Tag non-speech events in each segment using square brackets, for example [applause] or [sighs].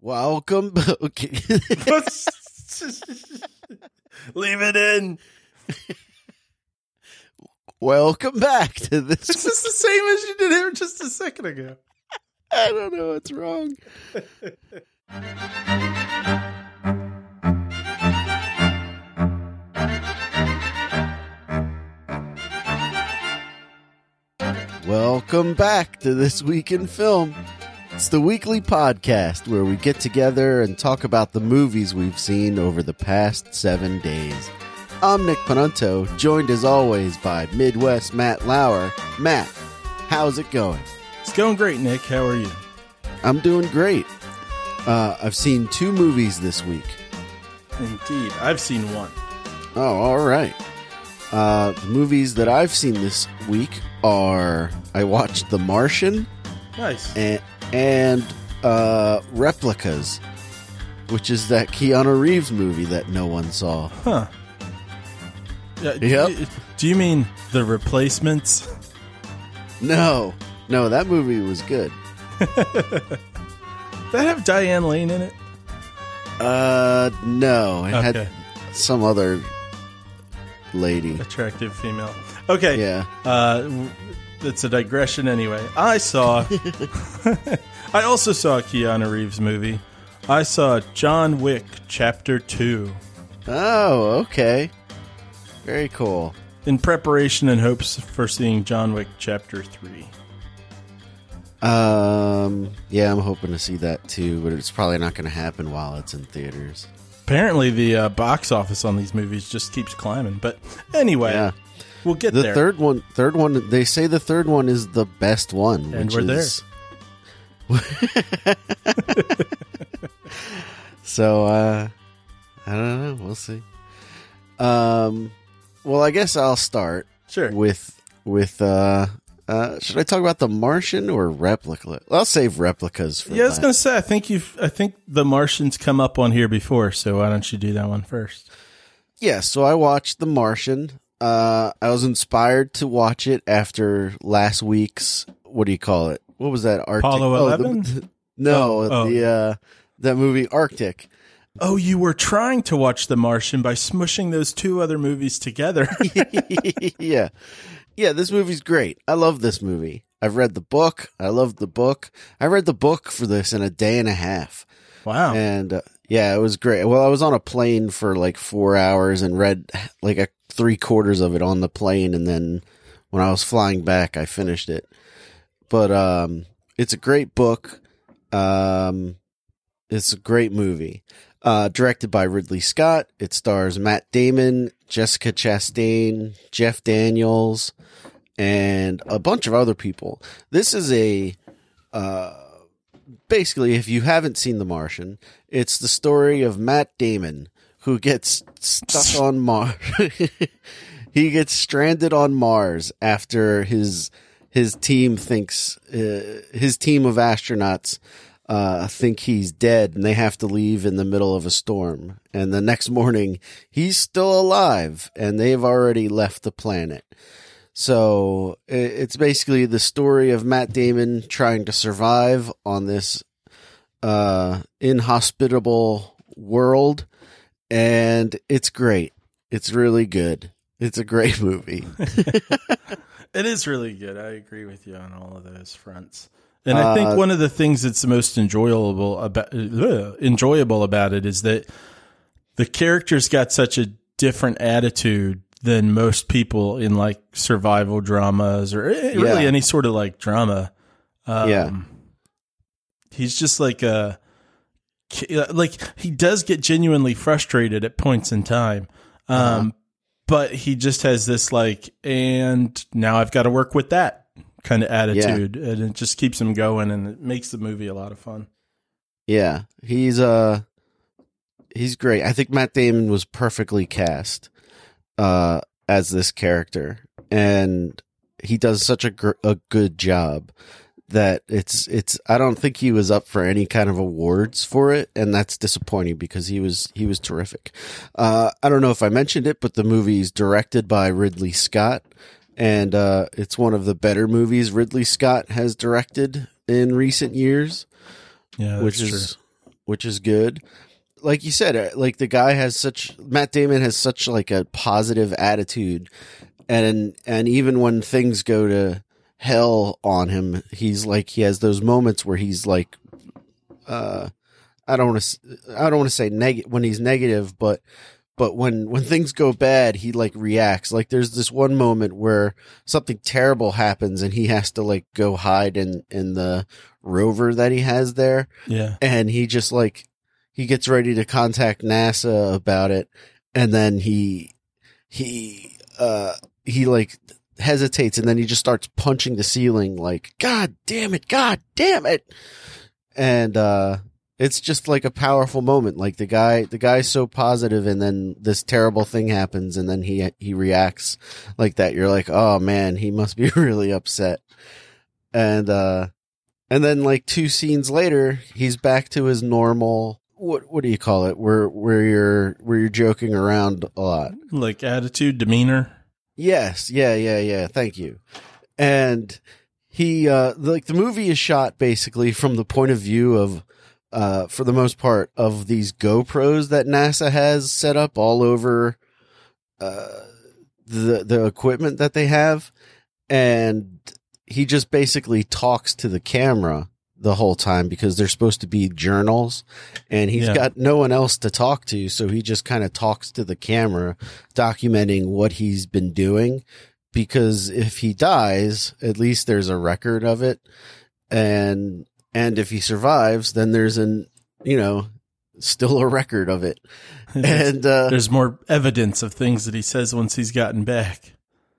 Welcome. [laughs] Okay. [laughs] Leave it in. Welcome back to this. It's just the same as you did here just a second ago. I don't know what's wrong. Welcome back to This Week in Film. It's the weekly podcast where we get together and talk about the movies we've seen over the past seven days. I'm Nick Panunto, joined as always by Midwest Matt Lauer. Matt, how's it going? It's going great, Nick. How are you? I'm doing great. Uh, I've seen two movies this week. Indeed. I've seen one. Oh, all right. Uh, the movies that I've seen this week are I watched The Martian Nice. and and uh, Replicas, which is that Keanu Reeves movie that no one saw. Huh. Yeah, do Yep. you- Do you mean the replacements? No, no, that movie was good. [laughs] That have Diane Lane in it? Uh, no, it Okay. had some other lady. Attractive female. Okay. Yeah. Uh, it's a digression anyway. I saw. [laughs] I also saw a Keanu Reeves movie. I saw John Wick Chapter 2 Oh, okay. Very cool. in preparation and hopes for seeing John Wick Chapter 3. Um, yeah, I'm hoping to see that too, but it's probably not going to happen while it's in theaters. Apparently, the uh, box office on these movies just keeps climbing. But anyway, Yeah. We'll get The there. third one, third one, they say the third one is the best one, And which we're there. so uh I don't know, we'll see. Um well, I guess I'll start sure. with with uh uh should I talk about the Martian or replica? I'll save replicas for Yeah, I was that. gonna say. I think you've. I think the Martians come up on here before. So why don't you do that one first? Yeah, so I watched The Martian. Uh, I was inspired to watch it after last week's. What do you call it? What was that? Arctic? Apollo oh, the- 11? [laughs] no, Oh, oh. the uh, that movie Arctic. Oh, you were trying to watch The Martian by smushing those two other movies together. [laughs] [laughs] yeah, yeah. This movie's great. I love this movie. I've read the book. I love the book. I read the book for this in a day and a half. wow. And uh, yeah, it was great. Well, I was on a plane for like four hours and read like a three quarters of it on the plane, and then when I was flying back, I finished it. But um, it's a great book. Um, it's a great movie. Uh, directed by Ridley Scott. It stars Matt Damon, Jessica Chastain, Jeff Daniels, and a bunch of other people. This is a uh, basically, if you haven't seen The Martian, it's the story of Matt Damon who gets stuck on Mars. [laughs] he gets stranded on Mars after his his team thinks uh, his team of astronauts uh, think he's dead and they have to leave in the middle of a storm. And the next morning, he's still alive and they've already left the planet. So it's basically the story of Matt Damon trying to survive on this uh, inhospitable world, and it's great. It's really good. It's a great [laughs] movie. It is really good. I agree with you on all of those fronts. And I think Uh, one of the things that's the most enjoyable about uh, enjoyable about it is that the characters got such a different attitude than most people in like survival dramas or eh, really Yeah. any sort of like drama. Um, Yeah. he's just like a like he does get genuinely frustrated at points in time. Um, Uh-huh. but he just has this like, and now I've got to work with that kind of attitude, and it just keeps him going, and it makes the movie a lot of fun. Yeah, he's uh he's great. I think Matt Damon was perfectly cast uh as this character. And he does such a gr- a good job that it's it's I don't think he was up for any kind of awards for it. And that's disappointing because he was he was terrific. Uh I don't know if I mentioned it but the movie is directed by Ridley Scott. And uh it's one of the better movies Ridley Scott has directed in recent years. Yeah, which is which is good. Like you said, uh, like the guy has such Matt Damon has such like a positive attitude, and and even when things go to hell on him, he's like he has those moments where he's like, uh, I don't want to I don't want to say negative when he's negative, but but when when things go bad he like reacts like there's this one moment where something terrible happens and he has to like go hide in in the rover that he has there Yeah. and he just like he gets ready to contact NASA about it and then he he uh he like hesitates and then he just starts punching the ceiling like god damn it god damn it! And uh it's just like a powerful moment. Like the guy the guy's so positive and then this terrible thing happens and then he he reacts like that. You're like oh man he must be [laughs] really upset. And uh and then like two scenes later he's back to his normal what what do you call it where where you're where you're joking around a lot Like attitude, demeanor. Yes, yeah, yeah, yeah. Thank you. And he, uh, like the movie is shot basically from the point of view of, uh, for the most part, of these GoPros that NASA has set up all over, uh, the the equipment that they have, and he just basically talks to the camera the whole time because they're supposed to be journals and he's Yeah. got no one else to talk to so he just kind of talks to the camera documenting what he's been doing because if he dies at least there's a record of it and and if he survives then there's an you know still a record of it [laughs] and uh There's more evidence of things that he says once he's gotten back.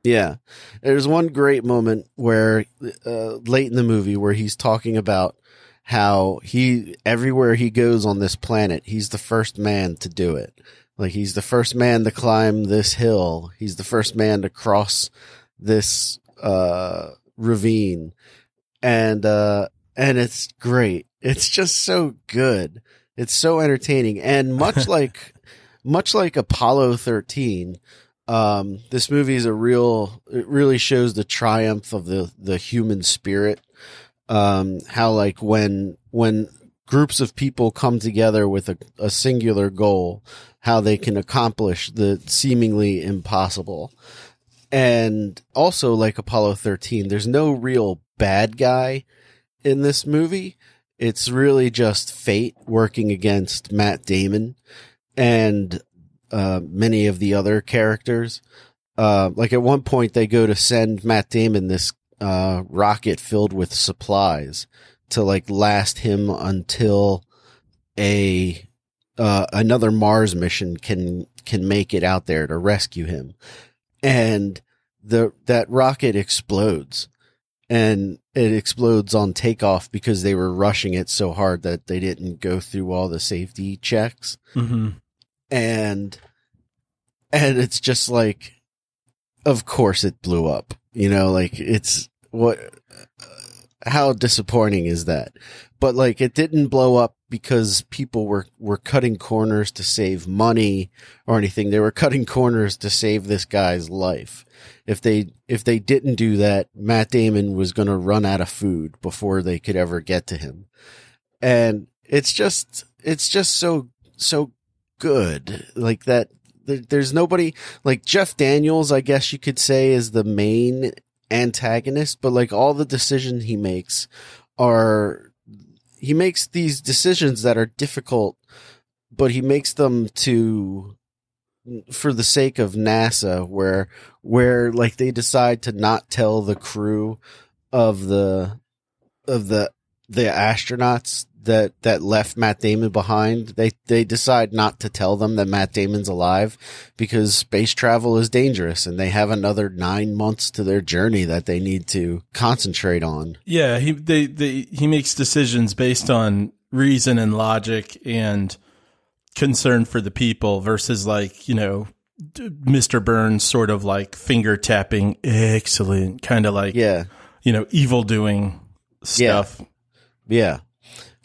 Yeah. There's one great moment where, uh, late in the movie where he's talking about how he, everywhere he goes on this planet, he's the first man to do it. Like he's the first man to climb this hill. He's the first man to cross this, uh, ravine. And, uh, and it's great. It's just so good. It's so entertaining. And much [laughs] like, much like Apollo 13, um, this movie is a real, it really shows the triumph of the, the human spirit. Um, how like when, when groups of people come together with a, a singular goal, how they can accomplish the seemingly impossible. And also like Apollo 13, there's no real bad guy in this movie. It's really just fate working against Matt Damon and uh, many of the other characters. Uh, like at one point, they go to send Matt Damon this uh, rocket filled with supplies to like last him until a uh, another Mars mission can can make it out there to rescue him, and the that rocket explodes, and it explodes on takeoff because they were rushing it so hard that they didn't go through all the safety checks. Hmm and and it's just like of course it blew up you know like it's what how disappointing is that? But like it didn't blow up because people were were cutting corners to save money or anything. They were cutting corners to save this guy's life. If they if they didn't do that Matt Damon was going to run out of food before they could ever get to him. And it's just it's just so so good. Like that there- there's nobody like Jeff Daniels I guess you could say is the main antagonist but like all the decisions he makes are he makes these decisions that are difficult but he makes them to for the sake of NASA where where like they decide to not tell the crew of the of the the astronauts that that left Matt Damon behind they they decide not to tell them that Matt Damon's alive because space travel is dangerous and they have another 9 months to their journey that they need to concentrate on Yeah, he they, they he makes decisions based on reason and logic and concern for the people versus like you know Mr. Burns sort of like finger tapping, excellent, kind of like yeah you know evil doing stuff. Yeah.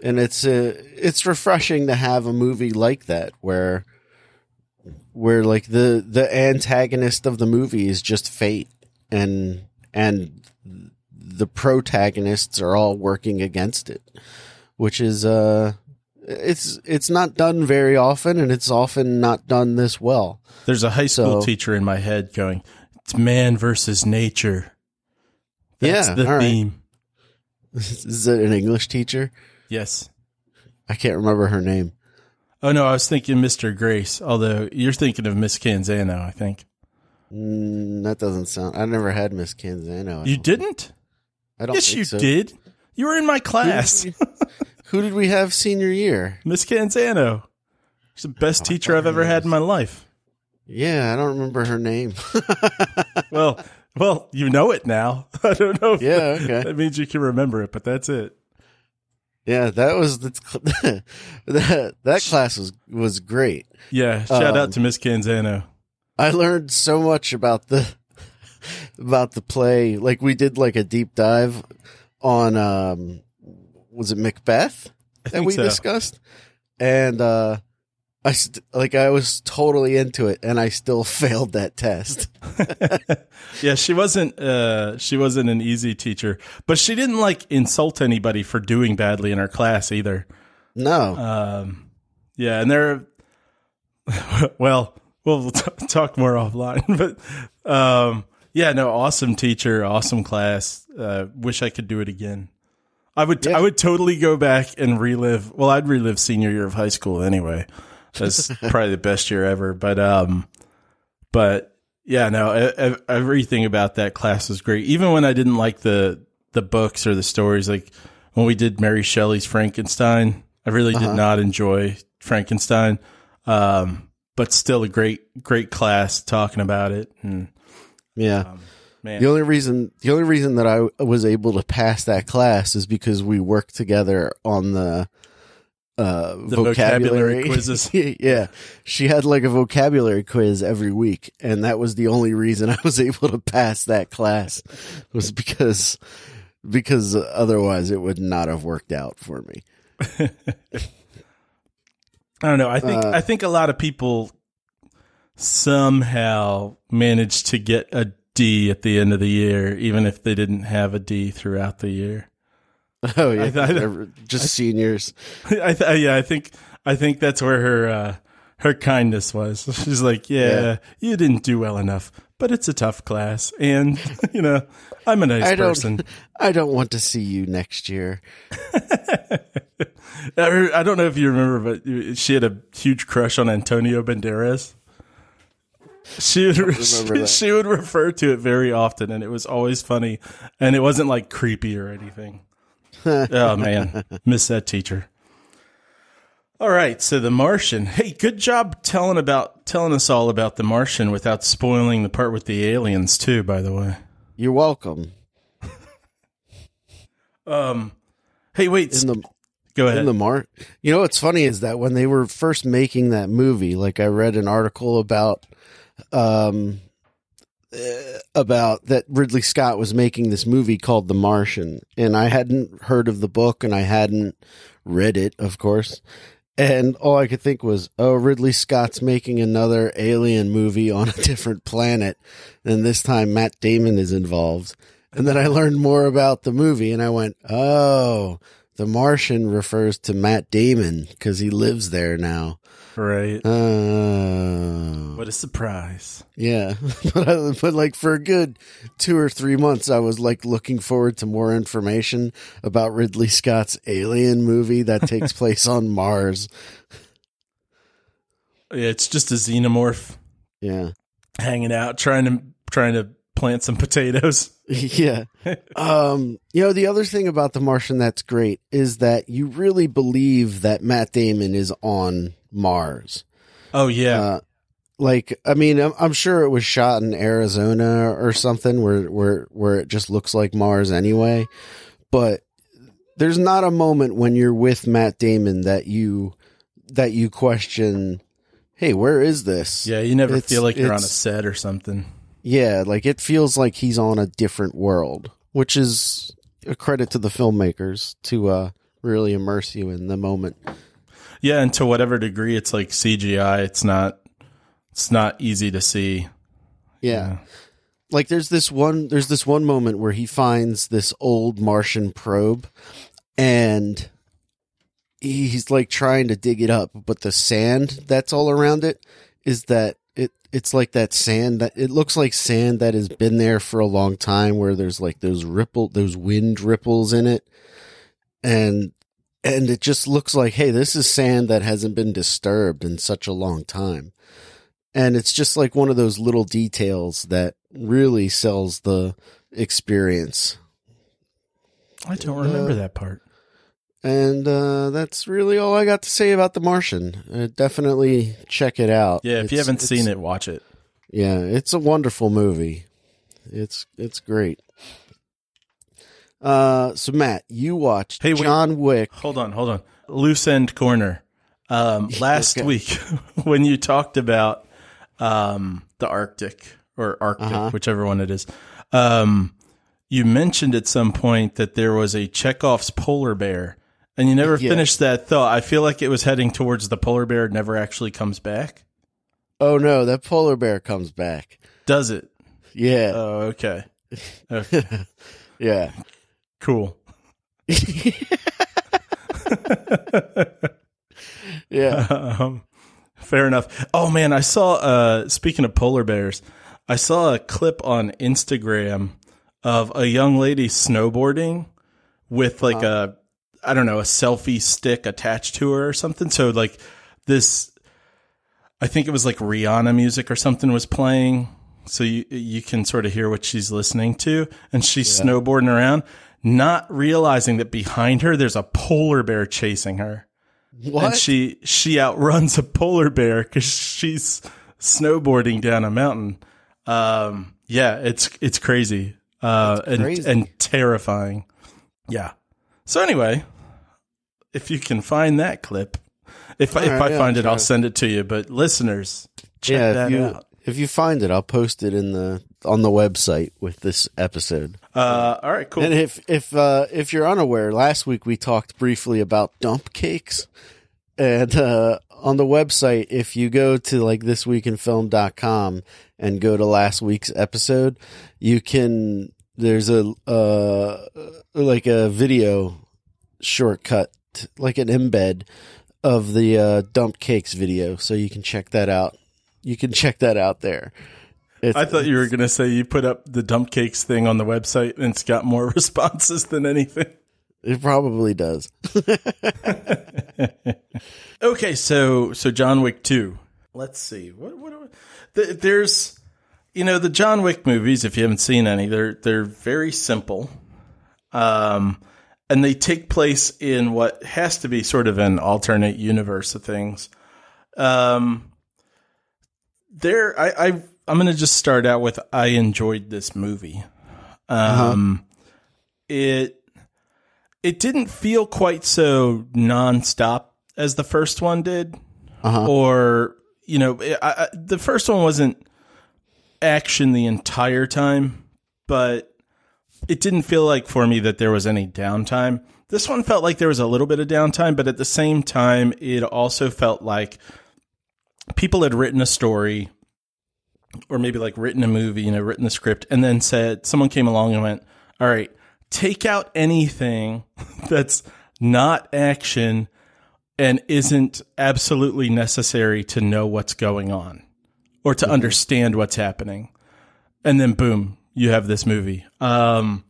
And it's uh, it's refreshing to have a movie like that where where like the the antagonist of the movie is just fate and and the protagonists are all working against it which is uh it's it's not done very often, and it's often not done this well. There's a high school So- teacher in my head going, "It's man versus nature." That's Yeah, the all right. theme. [laughs] Is it an English teacher? Yes. I can't remember her name. Oh no, I was thinking Mr. Grace. Although you're thinking of Miss Canzano, I think Mm, that doesn't sound. I never had Miss Canzano. You didn't. I don't Yes, you so. did. You were in my Who class, did, we, who did we have senior year? Miss Canzano. She's the best teacher I've ever had in my life. Yeah, I don't remember her name. [laughs] Well, well, you know it now. [laughs] I don't know. If yeah, okay. that means you can remember it, but that's it. Yeah, that was the [laughs] that that class was was great. Yeah. Shout Um, out to Miss Canzano. I learned so much about the [laughs] about the play. Like we did like a deep dive on um was it Macbeth that we so. discussed? And uh I st- like I was totally into it and I still [laughs] failed that test. [laughs] [laughs] Yeah, she wasn't uh she wasn't an easy teacher, but she didn't like insult anybody for doing badly in her class either. No. Um yeah, and there well, we'll t- talk more offline, but um yeah, no, awesome teacher, awesome class. Uh wish I could do it again. I would Yeah. I would totally go back and relive. Well, I'd relive senior year of high school anyway. That's [laughs] probably the best year ever, but um but yeah, no, everything about that class was great. Even when I didn't like the the books or the stories, like when we did Mary Shelley's Frankenstein, I really Uh-huh. did not enjoy Frankenstein. Um, but still a great great class talking about it. And yeah. um, man, The only reason the only reason that I was able to pass that class is because we worked together on the uh The vocabulary vocabulary, quizzes. [laughs] yeah. She had like a vocabulary quiz every week and that was the only reason [laughs] I was able to pass that class was because because otherwise it would not have worked out for me. [laughs] I don't know. I think Uh, I think a lot of people somehow managed to get a D at the end of the year, even if they didn't have a D throughout the year. [laughs] Oh yeah, I- I- just seniors. [laughs] I th- yeah, I think I think that's where her uh, her kindness was. [laughs] She's like, yeah, Yeah. you didn't do well enough, but it's a tough class, and you know, I'm a nice I don't person. I don't want to see you next year. I I don't know if you remember, but she had a huge crush on Antonio Banderas. She would she, she would refer to it very often, and it was always funny, and it wasn't like creepy or anything. [laughs] oh man, miss that teacher. All right, so The Martian. Hey, good job telling about telling us all about The Martian without spoiling the part with the aliens too. By the way, You're welcome. um, hey, wait, In the go ahead. in the mar you know what's funny is that when they were first making that movie like i read an article about um Uh, about that ridley scott was making this movie called the martian. And i hadn't heard of the book and i hadn't read it of course. And all i could think was oh ridley scott's making another alien movie on a [laughs] different planet. And this time matt damon is involved. And then i learned more about the movie and i went oh the Martian refers to Matt Damon because he lives there now. Right. Uh, What a surprise. yeah, [laughs] but, I, but like for a good two or three months, I was like looking forward to more information about Ridley Scott's Alien movie that takes [laughs] place on Mars. Yeah, it's just a xenomorph Yeah, hanging out, trying to trying to plant some potatoes. [laughs] yeah. Um, you know, the other thing about The Martian that's great is that you really believe that Matt Damon is on Mars. Oh yeah, Uh, like, I mean, I'm, I'm sure it was shot in Arizona or something where, where, where it just looks like Mars anyway. But there's not a moment when you're with Matt Damon that you, that you question, Hey, where is this? yeah. You never it's- feel like you're on a set or something. Yeah. Like it feels like he's on a different world, which is a credit to the filmmakers to, uh, really immerse you in the moment. Yeah, and to whatever degree it's like CGI, it's not it's not easy to see. yeah. like there's this one there's this one moment where he finds this old martian probe and he's like trying to dig it up, but the sand that's all around it is that it it's like that sand that it looks like sand that has been there for a long time where there's like those ripple those wind ripples in it and and it just looks like hey this is sand that hasn't been disturbed in such a long time and it's just like one of those little details that really sells the experience I don't remember that part. and uh, that's really all I got to say about The Martian. Uh, definitely check it out. Yeah, if you haven't seen it, watch it. yeah, it's a wonderful movie. It's it's great. Uh, so Matt, you watched Hey, wait. John Wick. Hold on, hold on. Loose end corner. Um, [laughs] last Okay. week, [laughs] when you talked about um, the Arctic or Arctic, Uh-huh. whichever one it is, um, you mentioned at some point that there was a Chekhov's polar bear, and you never Yeah. finished that thought. I feel like it was heading towards the polar bear. Never actually comes back. Oh no, that polar bear comes back. Does it? Yeah, Oh, okay. [laughs] okay. yeah. Cool. [laughs] Yeah. um, fair enough. Oh man, I saw. Uh, speaking of polar bears, I saw a clip on Instagram of a young lady snowboarding with like a, I don't know, a selfie stick attached to her or something. So like this, I think it was like Rihanna music or something was playing. So you you can sort of hear what she's listening to, and she's snowboarding around, not realizing that behind her there's a polar bear chasing her What? and she she outruns a polar bear because she's snowboarding down a mountain. Um, yeah, it's it's crazy, uh, and crazy. and terrifying. Yeah. So anyway, if you can find that clip, if I if All right, I yeah, find it, sure. I'll send it to you. But listeners, check yeah, that you out. If you find it, I'll post it in the on the website with this episode. Uh, all right, cool. And if if uh, if you're unaware, last week we talked briefly about dump cakes, and uh, on the website, if you go to like thisweekinfilm.com and go to last week's episode, you can there's a uh, like a video shortcut, like an embed of the uh, dump cakes video, so you can check that out. You can check that out there. It's, I thought you were going to say you put up the dump cakes thing on the website and it's got more [laughs] responses than anything. it probably does. [laughs] Okay, so so John Wick two. Let's see. What what are, th- there's you know the John Wick movies. If you haven't seen any, they're they're very simple, um, and they take place in what has to be sort of an alternate universe of things. Um, there, I, I I'm going to just start out with I enjoyed this movie. Um, it it didn't feel quite so nonstop as the first one did, Uh-huh. or you know, I, I, the first one wasn't action the entire time, but it didn't feel like for me that there was any downtime. This one felt like there was a little bit of downtime, but at the same time, it also felt like people had written a story or maybe like written a movie, you know, written the script, and then said someone came along and went, "All right, take out anything [laughs] that's not action and isn't absolutely necessary to know what's going on or to understand what's happening." And then boom, you have this movie. Um,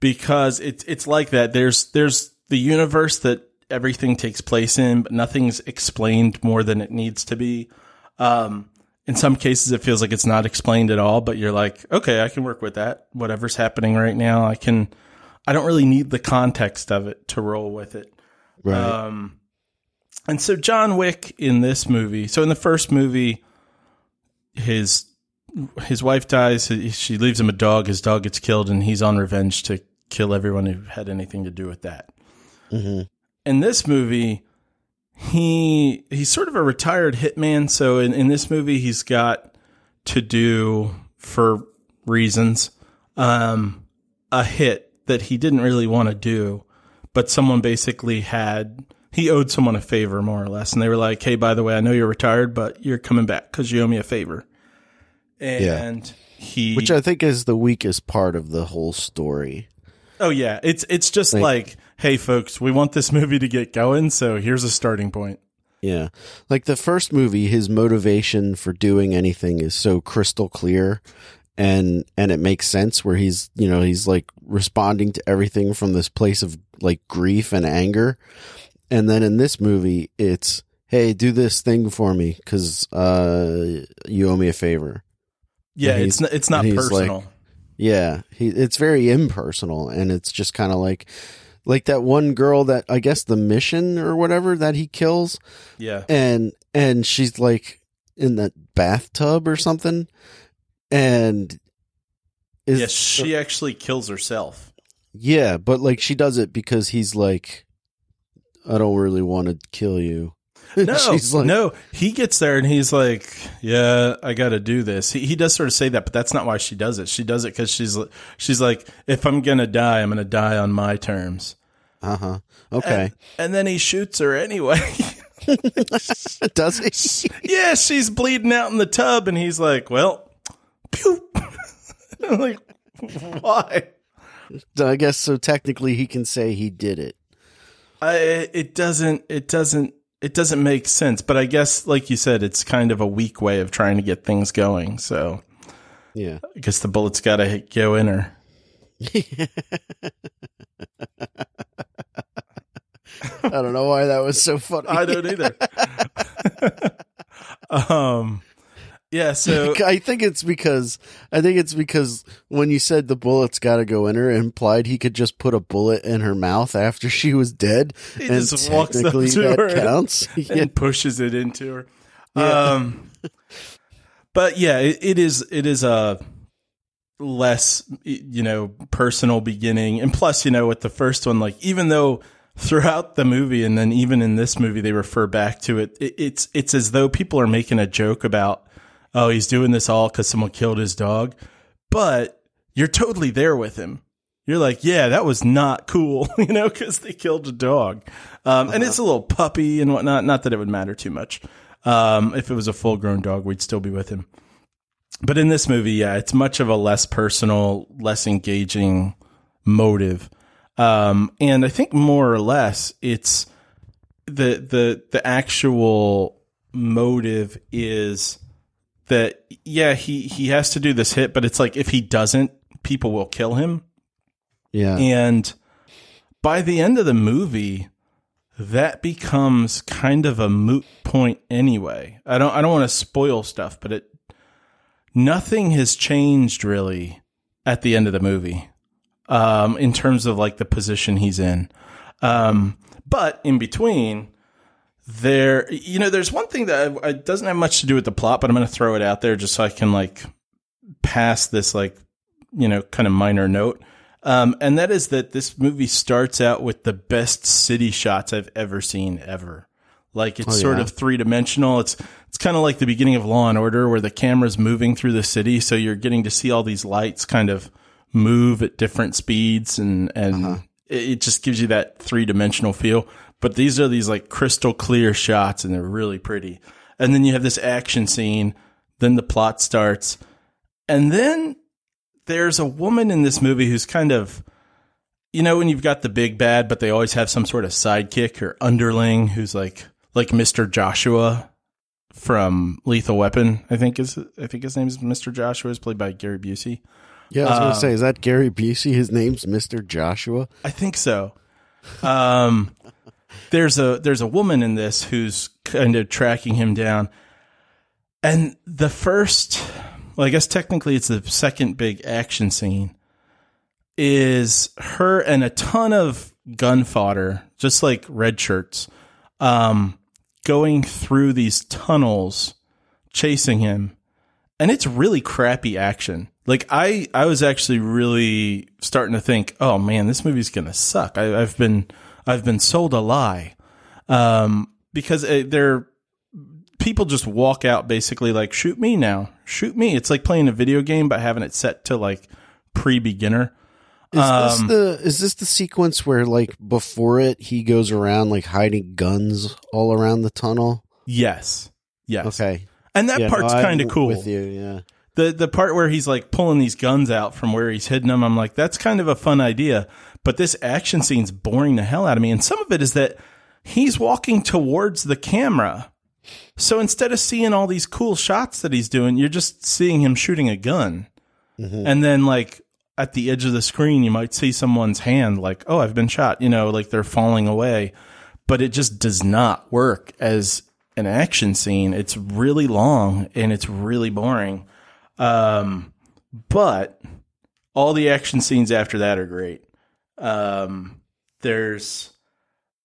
because it's it's like that. There's there's the universe that everything takes place in, but nothing's explained more than it needs to be. Um, in some cases, it feels like it's not explained at all, but you're like, okay, I can work with that. Whatever's happening right now, I can. I don't really need the context of it to roll with it. Right. Um, and so John Wick in this movie. So in the first movie, his his wife dies. She leaves him a dog. His dog gets killed, and he's on revenge to kill everyone who had anything to do with that. hmm In this movie, he he's sort of a retired hitman. So in, in this movie, he's got to do for reasons um, a hit that he didn't really want to do, but someone basically had he owed someone a favor more or less, and they were like, "Hey, by the way, I know you're retired, but you're coming back because you owe me a favor." And he, Which I think is the weakest part of the whole story. oh yeah, it's it's just like hey, folks, we want this movie to get going, so here's a starting point. Yeah. Like the first movie, his motivation for doing anything is so crystal clear and and it makes sense where he's, you know, he's like responding to everything from this place of like grief and anger. And then in this movie, it's hey, do this thing for me cuz uh you owe me a favor. Yeah, it's he's- n- it's not he's like- personal. Yeah, he it's very impersonal and it's just kind of like like that one girl that I guess the mission or whatever that he kills yeah. and and she's like in that bathtub or something and is Yeah, she actually kills herself. yeah but like she does it because he's like i don't really want to kill you [laughs] No, she's like no, he gets there and he's like, "Yeah, I got to do this." He, he does sort of say that, but that's not why she does it. She does it because she's she's like, "If I'm gonna die, I'm gonna die on my terms." Uh-huh okay And, and then he shoots her anyway. [laughs] does he [laughs] yeah, she's bleeding out in the tub, and he's like, "Well, pew." [laughs] I'm like, why? i guess so technically he can say he did it I, it doesn't. It doesn't. It doesn't make sense. But I guess, like you said, it's kind of a weak way of trying to get things going. So yeah I guess the bullet's got to go in her. [laughs] i don't know why that was so funny I don't either. [laughs] um, yeah. So [laughs] I think it's because I think it's because when you said the bullet's got to go in her, implied he could just put a bullet in her mouth after she was dead, He and just walks up technically to that and- counts. and yeah. pushes it into her. Um, but yeah, it, it is. It is a less, you know, personal beginning, and plus, you know, with the first one, like even though throughout the movie and then even in this movie they refer back to it, it it's it's as though people are making a joke about, oh, he's doing this all because someone killed his dog, but you're totally there with him. You're like, yeah, that was not cool, [laughs] you know, because they killed a dog. Um, And it's a little puppy and whatnot. Not that it would matter too much. Um, if it was a full grown dog, we'd still be with him. But in this movie, yeah, it's much of a less personal, less engaging motive. Um, and I think more or less it's the, the, the actual motive is that, yeah, he, he has to do this hit, but it's like if he doesn't, people will kill him. yeah, And by the end of the movie, that becomes kind of a moot point anyway. I don't I don't want to spoil stuff, but it nothing has changed really at the end of the movie. Um, in terms of like the position he's in. Um, but in between there you know there's one thing that I, doesn't have much to do with the plot, but I'm going to throw it out there just so I can like pass this like you know kind of minor note. Um, and that is that this movie starts out with the best city shots I've ever seen ever. Like it's Oh, sort of three dimensional. It's it's kind of like the beginning of Law and Order, where the camera's moving through the city, so you're getting to see all these lights kind of move at different speeds, and and Uh-huh. it, it just gives you that three dimensional feel. But these are these like crystal clear shots, and they're really pretty. And then you have this action scene. Then the plot starts, and then there's a woman in this movie who's kind of you know when you've got the big bad but they always have some sort of sidekick or underling who's like like Mr. Joshua from Lethal Weapon I think is I think his name is Mr. Joshua is played by Gary Busey yeah. I was going to say, is that Gary Busey? His name's Mister Joshua. I think so um [laughs] there's a there's a woman in this who's kind of tracking him down and the first well I guess technically it's the second big action scene is her and a ton of gun fodder, just like red shirts, um, going through these tunnels, chasing him. And it's really crappy action. Like I, I was actually really starting to think, oh man, this movie's gonna suck. I, I've been, I've been sold a lie, um, because uh, they're people just walk out basically like shoot me now, shoot me. It's like playing a video game but having it set to like pre-beginner. Is Um, this the is this the sequence where like before it he goes around like hiding guns all around the tunnel? Yes. Yes. Okay, And that Yeah, part's I'm kind of cool. with you. Yeah, The the part where he's like pulling these guns out from where he's hidden them, I'm like, that's kind of a fun idea. but this action scene's boring the hell out of me. And some of it is that he's walking towards the camera. So instead of seeing all these cool shots that he's doing, you're just seeing him shooting a gun. Mm-hmm. And then like at the edge of the screen, you might see someone's hand like, oh, I've been shot, you know, like they're falling away. But it just does not work as an action scene. It's really long and it's really boring. Um, but all the action scenes after that are great. Um, there's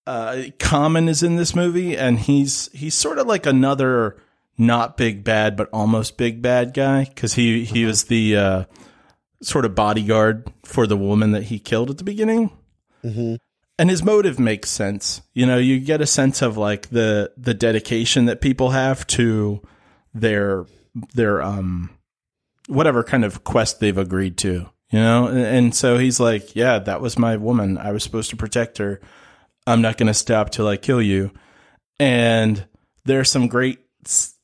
uh, Common is in this movie, and he's he's sort of like another not big bad, but almost big bad guy because he he was the uh, sort of bodyguard for the woman that he killed at the beginning. And his motive makes sense. You know, you get a sense of like the the dedication that people have to their their um whatever kind of quest they've agreed to. You know, and, and so he's like, "Yeah, that was my woman. I was supposed to protect her. I'm not going to stop till I kill you." And there's some great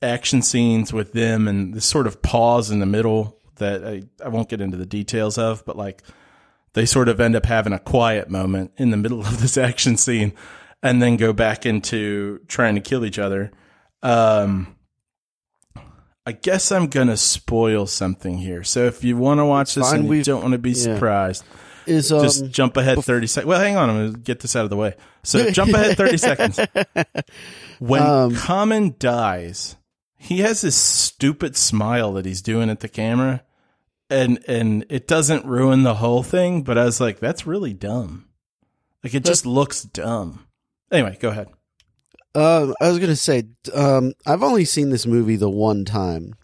action scenes with them, and this sort of pause in the middle that I, I won't get into the details of, but like they sort of end up having a quiet moment in the middle [laughs] of this action scene, and then go back into trying to kill each other. Um, I guess I'm gonna spoil something here. So if you want to watch this fine. and you don't want to be surprised, Is um, just jump ahead 30 seconds. Well, hang on. I'm to get this out of the way. So [laughs] jump ahead 30 seconds. [laughs] When Um, Common dies, he has this stupid smile that he's doing at the camera. And, and it doesn't ruin the whole thing, but I was like, that's really dumb. Like it just looks dumb. Anyway, go ahead. Uh, I was gonna say, um, I've only seen this movie the one time,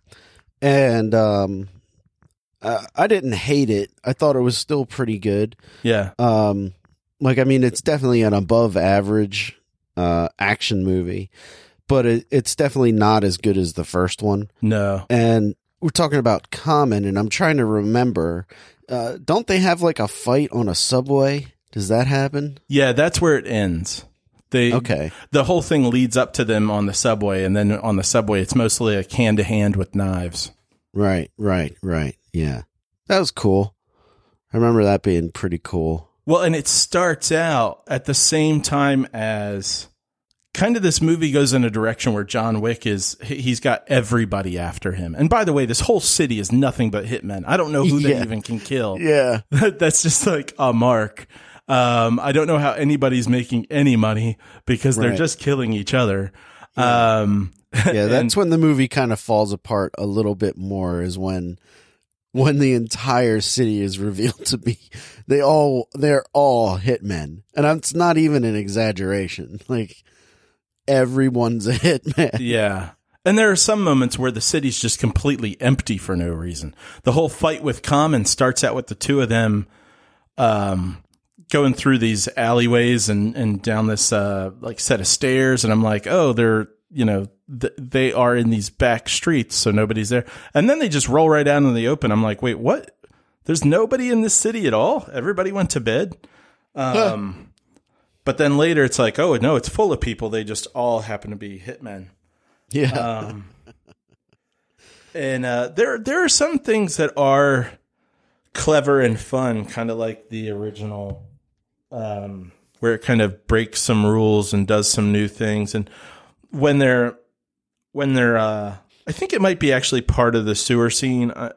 and um, I, I didn't hate it. I thought it was still pretty good. Yeah. Um, like I mean, it's definitely an above average uh action movie, but it, it's definitely not as good as the first one. No. And we're talking about Common, and I'm trying to remember. Uh, don't they have like a fight on a subway? Does that happen? Yeah, that's where it ends. They Okay. the whole thing leads up to them on the subway, and then on the subway, it's mostly like hand to hand with knives. Right, right, right. Yeah. That was cool. I remember that being pretty cool. Well, and it starts out at the same time as kind of this movie goes in a direction where John Wick is he- he's got everybody after him. And by the way, this whole city is nothing but hitmen. I don't know who [laughs] Yeah. they even can kill. Yeah. [laughs] That's just like a mark. Um, I don't know how anybody's making any money because they're just killing each other. Um, [laughs] Yeah, that's when the movie kind of falls apart a little bit more is when when the entire city is revealed to be they all they're all hitmen. And it's not even an exaggeration. [laughs] Like everyone's a hitman. [laughs] Yeah. And there are some moments where the city's just completely empty for no reason. The whole fight with Common starts out with the two of them um, going through these alleyways and, and down this uh, like set of stairs. And I'm like, oh, they're, you know, th- they are in these back streets, so nobody's there. And then they just roll right out in the open. I'm like, wait, what? There's nobody in this city at all? Everybody went to bed? Um, but then later it's like, oh, no, it's full of people. They just all happen to be hitmen. Yeah. Um, and uh, there there are some things that are clever and fun, kind of like the original, um, where it kind of breaks some rules and does some new things. And when they're when they're, uh, I think it might be actually part of the sewer scene uh,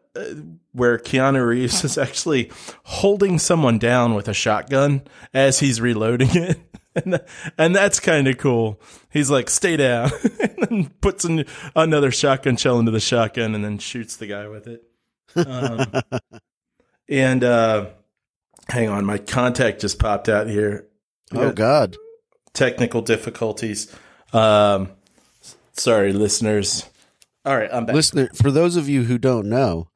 where Keanu Reeves is actually holding someone down with a shotgun as he's reloading it. [laughs] And, and that's kind of cool. He's like, stay down, [laughs] and then puts an, another shotgun shell into the shotgun and then shoots the guy with it. Um, [laughs] and uh, hang on, my contact just popped out here. We oh god. technical difficulties. Um, sorry, listeners. All right, I'm back. Listener, for those of you who don't know,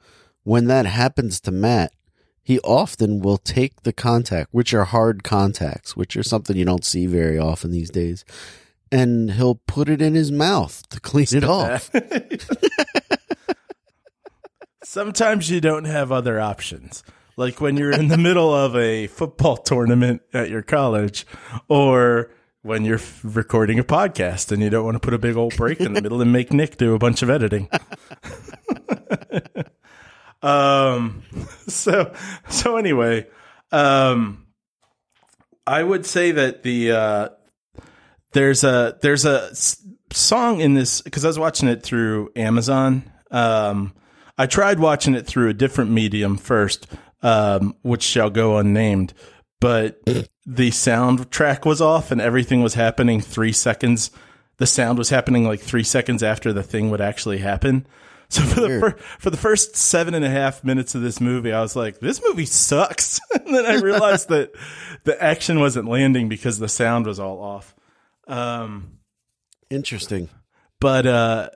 when that happens to Matt, he often will take the contact, which are hard contacts, which are something you don't see very often these days, and he'll put it in his mouth to clean it off. [laughs] [laughs] Sometimes you don't have other options. Like when you're in the middle of a football tournament at your college, or when you're f- recording a podcast and you don't want to put a big old break in the middle and make Nick do a bunch of editing. [laughs] um, so, so anyway, um, I would say that the uh, there's a there's a s- song in this because I was watching it through Amazon. Um, I tried watching it through a different medium first, um, which shall go unnamed, but the soundtrack was off and everything was happening three seconds. The sound was happening like three seconds after the thing would actually happen. So for the fir- for the first seven and a half minutes of this movie, I was like, "This movie sucks." [laughs] and then I realized that the action wasn't landing because the sound was all off. Um, Interesting. but uh,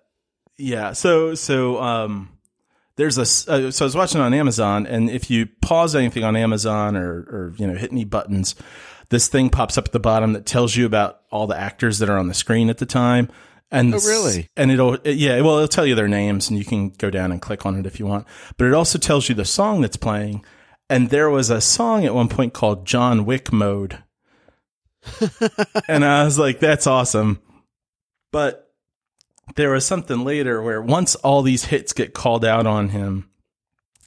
yeah, so so um, there's a uh, so I was watching on Amazon, and if you pause anything on Amazon or or you know hit any buttons, this thing pops up at the bottom that tells you about all the actors that are on the screen at the time. And Oh, really? And it'll it- yeah, well, it'll tell you their names, and you can go down and click on it if you want. But it also tells you the song that's playing. And there was a song at one point called John Wick Mode. [laughs] and I was like, that's awesome. But there was something later where once all these hits get called out on him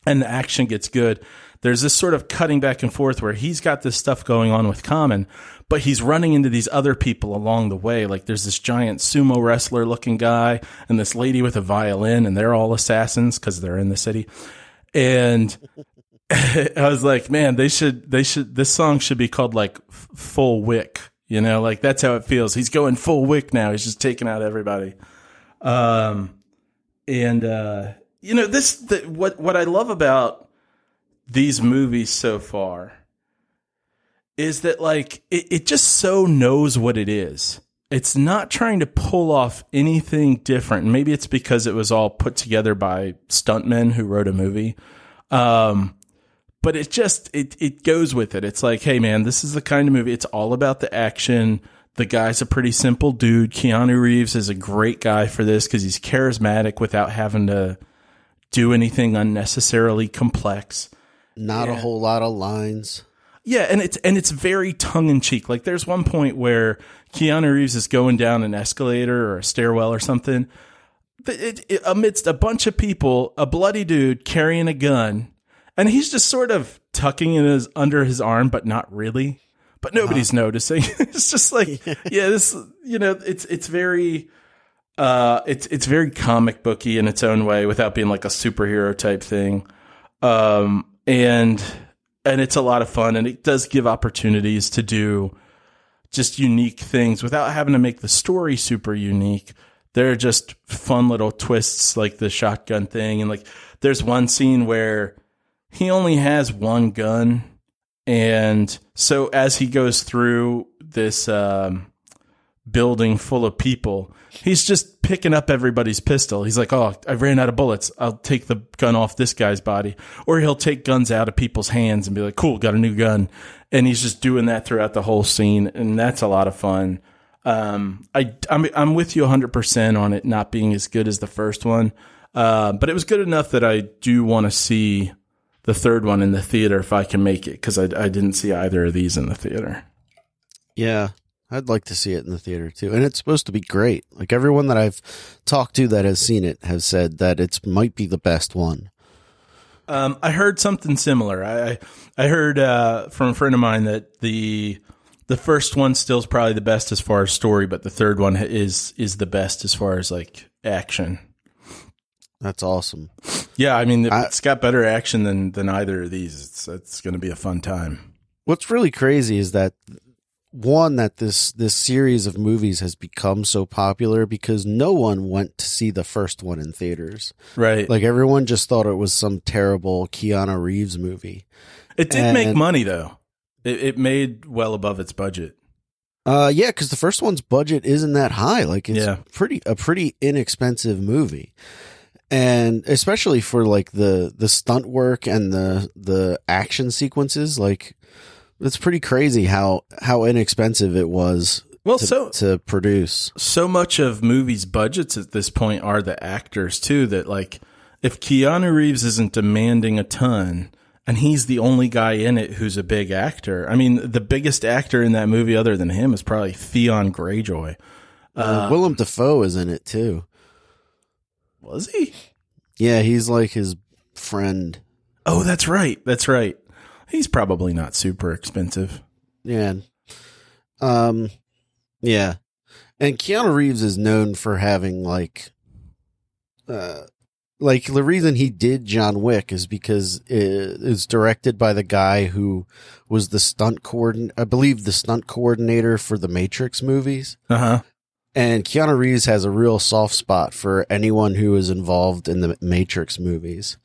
and the action gets good, there's this sort of cutting back and forth where he's got this stuff going on with Common, but he's running into these other people along the way. Like there's this giant sumo wrestler looking guy and this lady with a violin, and they're all assassins because they're in the city. And [laughs] I was like, man, they should, they should, this song should be called like Full Wick. You know, like that's how it feels. He's going full wick now. He's just taking out everybody. Um, and, uh, you know, this, the, what, what I love about these movies so far is that like it, it just so knows what it is. It's not trying to pull off anything different. Maybe it's because it was all put together by stuntmen who wrote a movie. Um, but it just it it goes with it. It's like, hey man, this is the kind of movie. It's all about the action. The guy's a pretty simple dude. Keanu Reeves is a great guy for this because he's charismatic without having to do anything unnecessarily complex. Not a whole lot of lines. Yeah, and it's and it's very tongue in cheek. Like there's one point where Keanu Reeves is going down an escalator or a stairwell or something. It, it, amidst a bunch of people, a bloody dude carrying a gun, and he's just sort of tucking it his, under his arm, but not really. But nobody's noticing. [laughs] it's just like, [laughs] yeah, this, you know, it's it's very, uh, it's it's very comic booky in its own way, without being like a superhero type thing. Um, and and it's a lot of fun, and it does give opportunities to do just unique things without having to make the story super unique. There are just fun little twists like the shotgun thing. And like there's one scene where he only has one gun. And so as he goes through this um, building full of people, he's just picking up everybody's pistol. He's like, oh, I ran out of bullets. I'll take the gun off this guy's body. Or he'll take guns out of people's hands and be like, cool, got a new gun. And he's just doing that throughout the whole scene. And that's a lot of fun. Um, I, I'm, I'm with you 100% on it not being as good as the first one. Uh, but it was good enough that I do want to see the third one in the theater if I can make it because I, I didn't see either of these in the theater. Yeah, I'd like to see it in the theater too. And it's supposed to be great. Like everyone that I've talked to that has seen it has said that it's might be the best one. Um, I heard something similar. I I, I heard uh, from a friend of mine that the the first one still is probably the best as far as story, but the third one is is the best as far as like action. That's awesome. Yeah, I mean I- it's got better action than than either of these. It's it's going to be a fun time. What's really crazy is that one that this this series of movies has become so popular because no one went to see the first one in theaters. Right. Like everyone just thought it was some terrible Keanu Reeves movie. it did make money though. It, it made well above its budget. Uh, yeah, because the first one's budget isn't that high. Like it's Yeah. pretty a pretty inexpensive movie, and especially for like the the stunt work and the the action sequences, like it's pretty crazy how how inexpensive it was Well, to, so to produce. so much of movies' budgets at this point are the actors too. That like, if Keanu Reeves isn't demanding a ton, and he's the only guy in it who's a big actor. I mean, the biggest actor in that movie, other than him, is probably Theon Greyjoy. Uh, Willem Dafoe is in it too. Was he? Yeah, he's like his friend. Oh, that's right. That's right. He's probably not super expensive. Yeah, Um, yeah, and Keanu Reeves is known for having like, uh, like the reason he did John Wick is because it's directed by the guy who was the stunt coordinator, I believe the stunt coordinator for the Matrix movies. Uh huh. And Keanu Reeves has a real soft spot for anyone who is involved in the Matrix movies.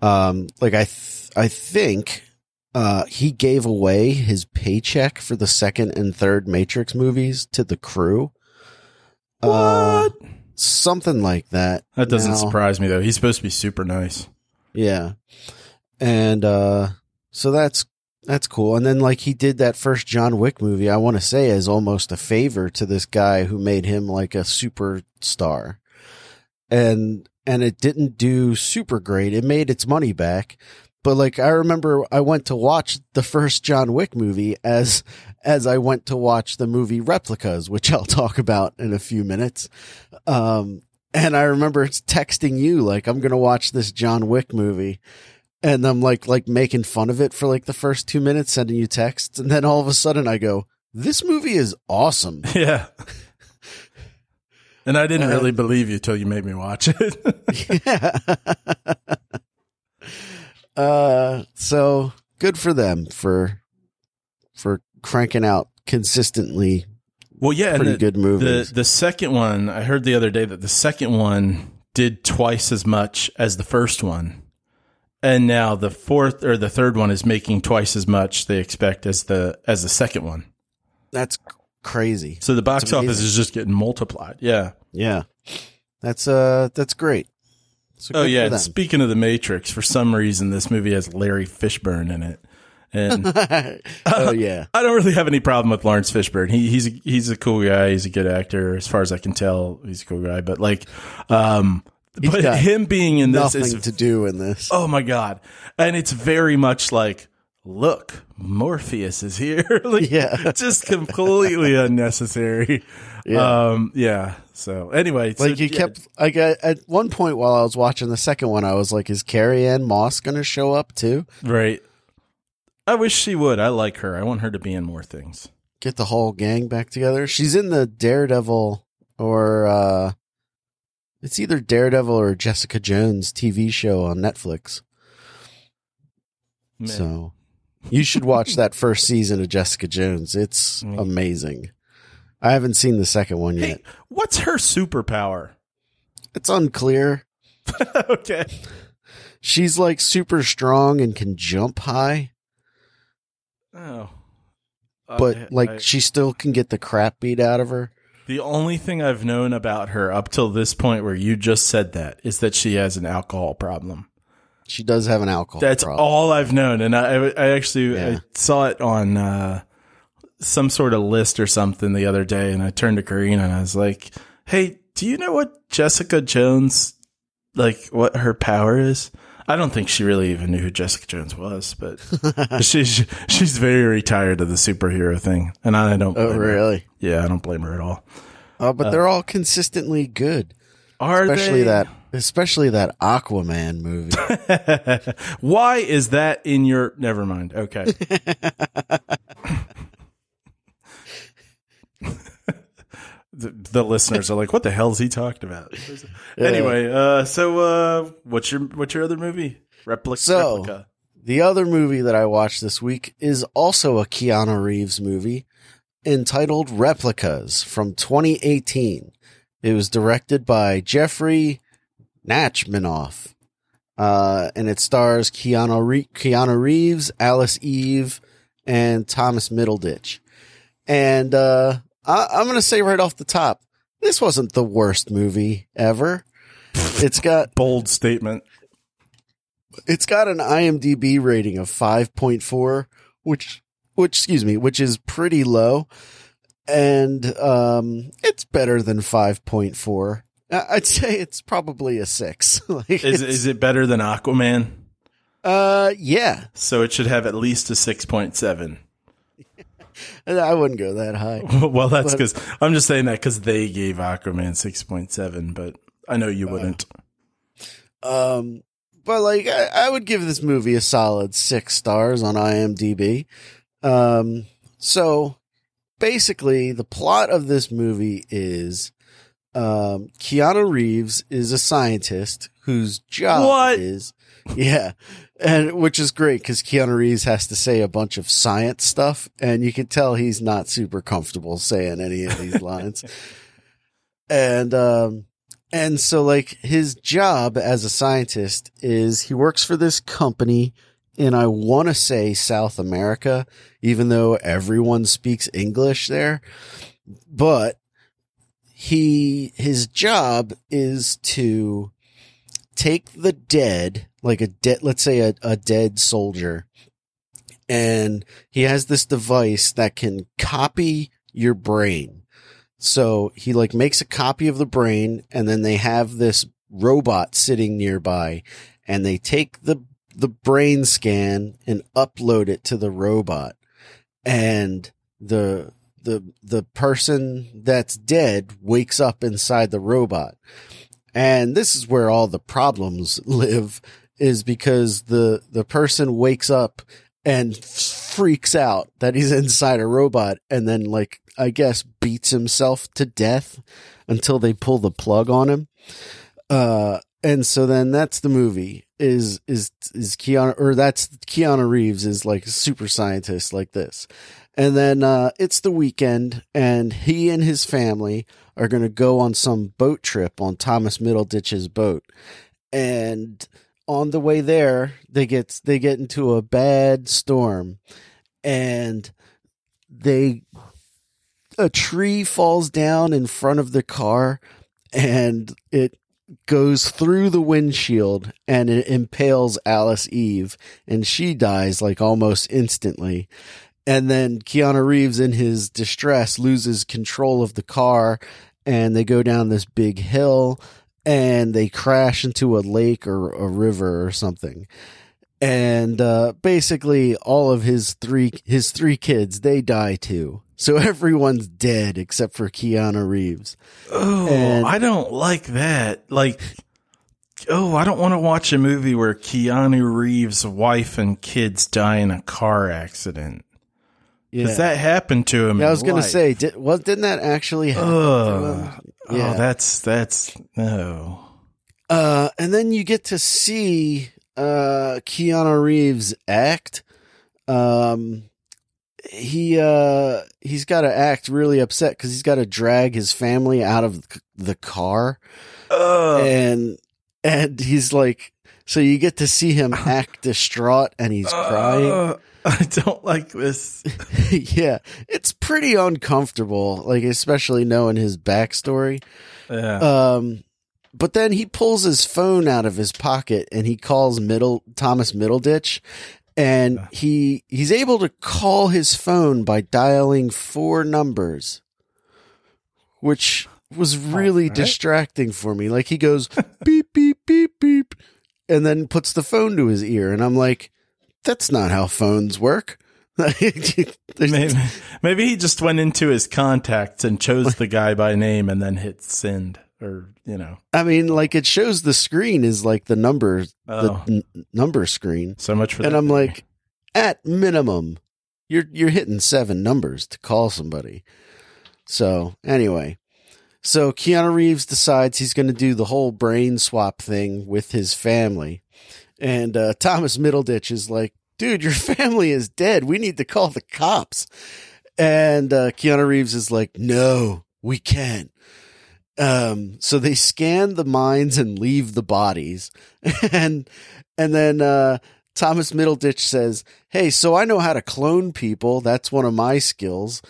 Um, like I, th- I think, uh, he gave away his paycheck for the second and third Matrix movies to the crew. Uh, What? something like that. That doesn't Now- surprise me though. He's supposed to be super nice. Yeah. And uh so that's that's cool. And then like he did that first John Wick movie, I want to say as almost a favor to this guy who made him like a superstar. And and it didn't do super great. It made its money back. But like I remember I went to watch the first John Wick movie as as I went to watch the movie Replicas, which I'll talk about in a few minutes. Um and I remember texting you like I'm gonna watch this John Wick movie, and I'm like like making fun of it for like the first two minutes, sending you texts, and then all of a sudden I go, "This movie is awesome." [laughs] Yeah. And I didn't Uh, really believe you till you made me watch it. yeah. [laughs] [laughs] uh, so good for them for for cranking out consistently well, yeah, and pretty the, good the the second one, I heard the other day that the second one did twice as much as the first one. And now the fourth or the third one is making twice as much they expect as the as the second one. That's crazy. So the box office is just getting multiplied. Yeah. Yeah, that's uh that's great. So Oh yeah. Speaking of the Matrix, for some reason this movie has Larry Fishburne in it, and [laughs] oh [laughs] yeah. I don't really have any problem with Laurence Fishburne. He, he's a, he's a cool guy. He's a good actor, as far as I can tell. He's a cool guy. But like, um, He's but him being in this Nothing is to do in this. oh my god, and it's very much like, look, Morpheus is here. [laughs] like, Yeah. just completely [laughs] unnecessary. Yeah. Um, yeah. So anyway, so, like you yeah, kept like at, at one point while I was watching the second one, I was like, "Is Carrie-Anne Moss going to show up too? right. I wish she would. I like her. I want her to be in more things. Get the whole gang back together?" She's in the Daredevil or uh it's either Daredevil or Jessica Jones TV show on Netflix. Man. So you should watch that first season of Jessica Jones. It's Mm. amazing. I haven't seen the second one yet. Hey, what's her superpower? It's unclear. [laughs] okay. She's like super strong and can jump high. Oh. but like I- she still can get the crap beat out of her. The only thing I've known about her up till this point where you just said that is that she has an alcohol problem. She does have an alcohol. That's problem. all I've known. And I, I actually Yeah. I saw it on uh, some sort of list or something the other day. And I turned to Karina and I was like, Hey, do you know what Jessica Jones, like what her power is? I don't think she really even knew who Jessica Jones was, but [laughs] she's she's very tired of the superhero thing, and I don't. Oh blame her. really? Yeah, I don't blame her at all. Oh, but they're uh, all consistently good. Are Especially they? that especially that Aquaman movie. [laughs] Why is that in your? Never mind. Okay. [laughs] the, the listeners are like, "What the hell is he talking about?" Anyway, uh, so uh, what's your what's your other movie? Replica. So- replica. the other movie that I watched this week is also a Keanu Reeves movie entitled Replicas from 2018. It was directed by Jeffrey Nachmanoff. Uh, and it stars Keanu, Re- Keanu Reeves, Alice Eve, and Thomas Middleditch. And, uh, I- I'm going to say right off the top, this wasn't the worst movie ever. It's got [laughs] bold statement. it's got an IMDb rating of 5.4, which, which, excuse me, which is pretty low. And, um, it's better than 5.4. I- I'd say it's probably a six. [laughs] like, Is is it better than Aquaman? uh, yeah. So it should have at least a six point seven. I wouldn't go that high. [laughs] well, that's because I'm just saying that because they gave Aquaman six point seven, but I know you wouldn't. Um, but like, I, I would give this movie a solid six stars on IMDb. Um, so basically, the plot of this movie is um, Keanu Reeves is a scientist whose job What? is, [laughs] yeah, and which is great because Keanu Reeves has to say a bunch of science stuff, and you can tell he's not super comfortable saying any of these [laughs] lines. and um, and so like his job as a scientist is he works for this company in I want to say South America, even though everyone speaks English there, but he his job is to take the dead like a dead let's say a, a dead soldier. And he has this device that can copy your brain. So he like makes a copy of the brain and then they have this robot sitting nearby and they take the the brain scan and upload it to the robot. And the the the person that's dead wakes up inside the robot. And this is where all the problems [laughs] live is because the the person wakes up and freaks out that he's [laughs] inside a robot and then like I guess beats himself to death until they pull the plug on him. Uh and so then that's the movie is is is Keanu or that's Keanu Reeves is like a super scientist like this. And then uh it's the weekend and he and his family are going to go on some boat trip on Thomas Middleditch's boat. And on the way there, they get they get into a bad storm and they a tree falls down in front of the car and it goes through the windshield and it impales Alice Eve and she dies like almost instantly. And then Keanu Reeves in his distress loses control of the car and they go down this big hill and they crash into a lake or a river or something. And uh, basically all of his three his three kids they die too. So [laughs] everyone's dead except for Keanu Reeves. Oh, And- I don't like that. Like, oh, I don't want to watch a movie where Keanu Reeves' wife and kids die in a car accident. Yeah. Because that happened to him. Yeah, I was gonna life. say, did, well, didn't that actually happen? to him? Yeah. Oh, that's that's no. Uh, and then you get to see uh, Keanu Reeves act. Um, he uh, he's got to act really upset because he's got to drag his family out of the car, Ugh. and and he's like, so you get to see him [sighs] act distraught, and he's crying. [laughs] I don't like this. [laughs] yeah, it's pretty uncomfortable, like especially knowing his backstory. Yeah. Um, but then he pulls his phone out of his pocket and he calls Middle Thomas Middleditch, and he he's able to call his phone by dialing four numbers, which was really Alright. distracting for me. Like he goes [laughs] beep beep beep beep, and then puts the phone to his ear, and I'm like, that's not how phones work. [laughs] Maybe, maybe he just went into his contacts and chose the guy by name and then hit send or, you know. I mean, like it shows the screen is like the number, Oh. the n- number screen. So much for that. and. I'm like, at minimum, you're you're hitting seven numbers to call somebody. So anyway, so Keanu Reeves decides he's going to do the whole brain swap thing with his family, and uh, Thomas Middleditch is like, "Dude, your [laughs] family is dead. We need to call the cops." And uh, Keanu Reeves is like, "No, we can't." Um, so they scan the minds and leave the bodies, [laughs] and and then uh, Thomas Middleditch says, "Hey, so I know how to clone people. That's one of my skills."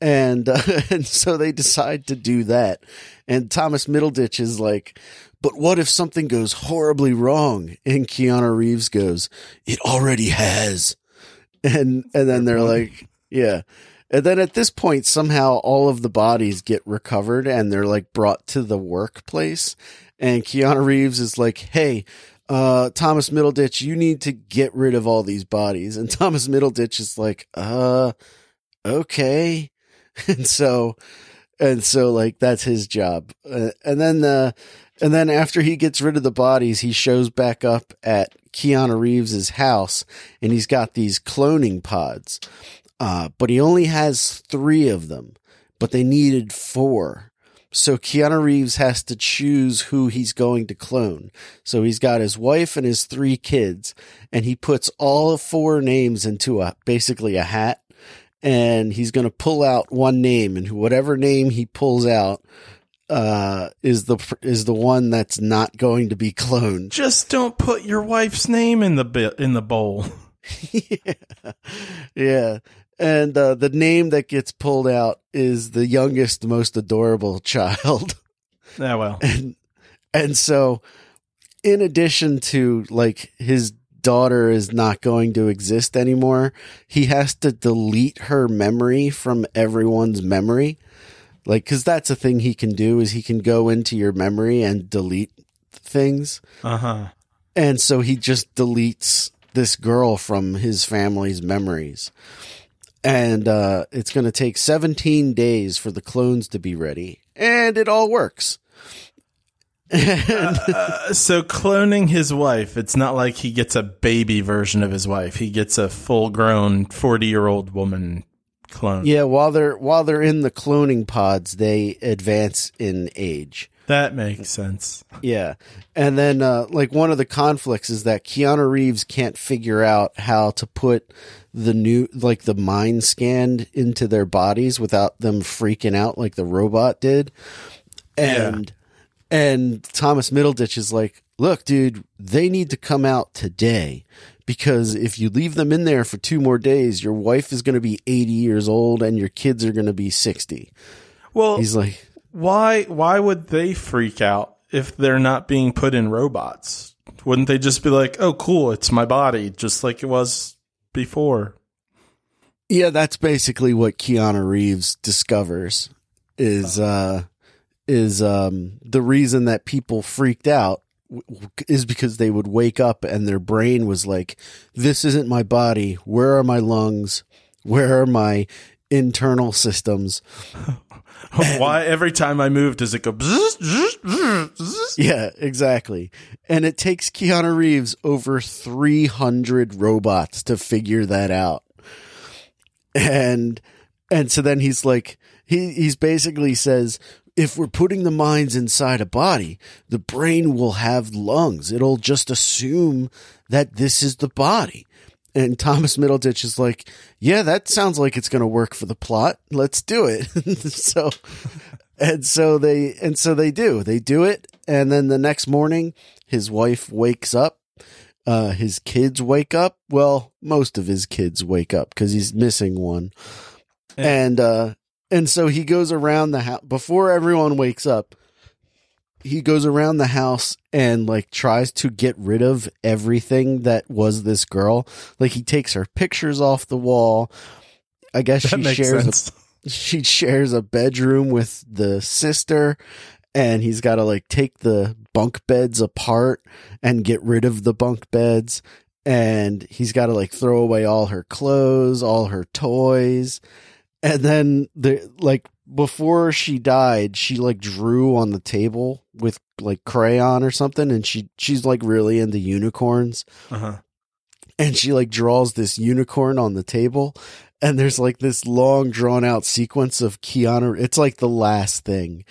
And uh, [laughs] and so they decide to do that. And Thomas Middleditch is like, "But what if something goes horribly wrong?" And Keanu Reeves goes, "It already has." And and then they're like, "Yeah." And then at this point, somehow all of the bodies get recovered and they're like brought to the workplace. And Keanu Reeves is like, Hey, uh, Thomas Middleditch, you need to get rid of all these bodies. And [laughs] Thomas Middleditch is like, uh, okay. [laughs] And so, and so like that's his job. Uh, and then, uh, and then after he gets rid of the bodies, he shows back up at Keanu Reeves's house and he's got these cloning pods. uh, but he only has three of them, but they needed four. So Keanu Reeves has to choose who he's going to clone. So he's got his wife and his three kids, and he puts all four names into a basically a hat, and he's going to pull out one name, and whatever name he pulls out uh, is the is the one that's not going to be cloned. Just don't put your wife's name in the bi- in the bowl. [laughs] yeah. yeah. And uh, the name that gets pulled out is the youngest, most adorable [laughs] child. Yeah, well. And and so in addition to like his daughter is not going to exist anymore, he has to delete her memory from everyone's memory. Like cuz that's a thing he can do is he can go into your memory and delete things. Uh-huh. And so he just deletes this girl from his family's memories. And uh, it's going to take 17 days for the clones to be ready. And it all works. [laughs] Uh, so cloning his wife, it's not like he gets a baby version of his wife. He gets a full-grown 40-year-old woman clone. Yeah, while they're while they're in the cloning pods, they advance in age. That makes sense. Yeah. And then uh, like one of the conflicts is that Keanu Reeves can't figure out how to put the new like the mind scanned into their bodies without them freaking out like the robot did. And and Thomas Middleditch is like, "Look, dude, they need to come out today." Because if you leave them in there for two more days, your wife is going to be 80 years old and your kids are going to be 60. Well, He's like, why why would they freak out if they're not being put in robots? Wouldn't they just be like, "Oh, cool, it's my body, just like it was before"? Yeah, that's basically what Keanu Reeves discovers is uh is um the reason that people freaked out is because they would wake up and their brain was like this isn't my body where are my lungs where are my internal systems [laughs] why every time I move does it go? bzzz, bzzz, bzzz? yeah exactly and it takes Keanu Reeves over 300 robots to figure that out and and so then he's like he he's basically says if we're putting the minds inside a body the brain will have lungs. It'll just assume that this is the body. And Thomas Middleditch is like yeah that sounds like it's going to work for the plot. Let's do it. [laughs] So and so they and so they do. They do it and then the next morning his wife wakes up. Uh, his kids wake up. Well, most of his kids wake up because he's missing one. And, uh, and so he goes around the house before everyone wakes up. He goes around the house and like tries to get rid of everything that was this girl. Like he takes her pictures off the wall. I guess That she shares sense. a [laughs] she shares a bedroom with the sister and he's got to like take the bunk beds apart and get rid of the bunk beds and he's got to like throw away all her clothes all her toys and then the like before she died she like drew on the table with like crayon or something and she she's like really into unicorns. Uh-huh. and she like draws this unicorn on the table and there's like this long drawn out sequence of Keanu it's like the last thing.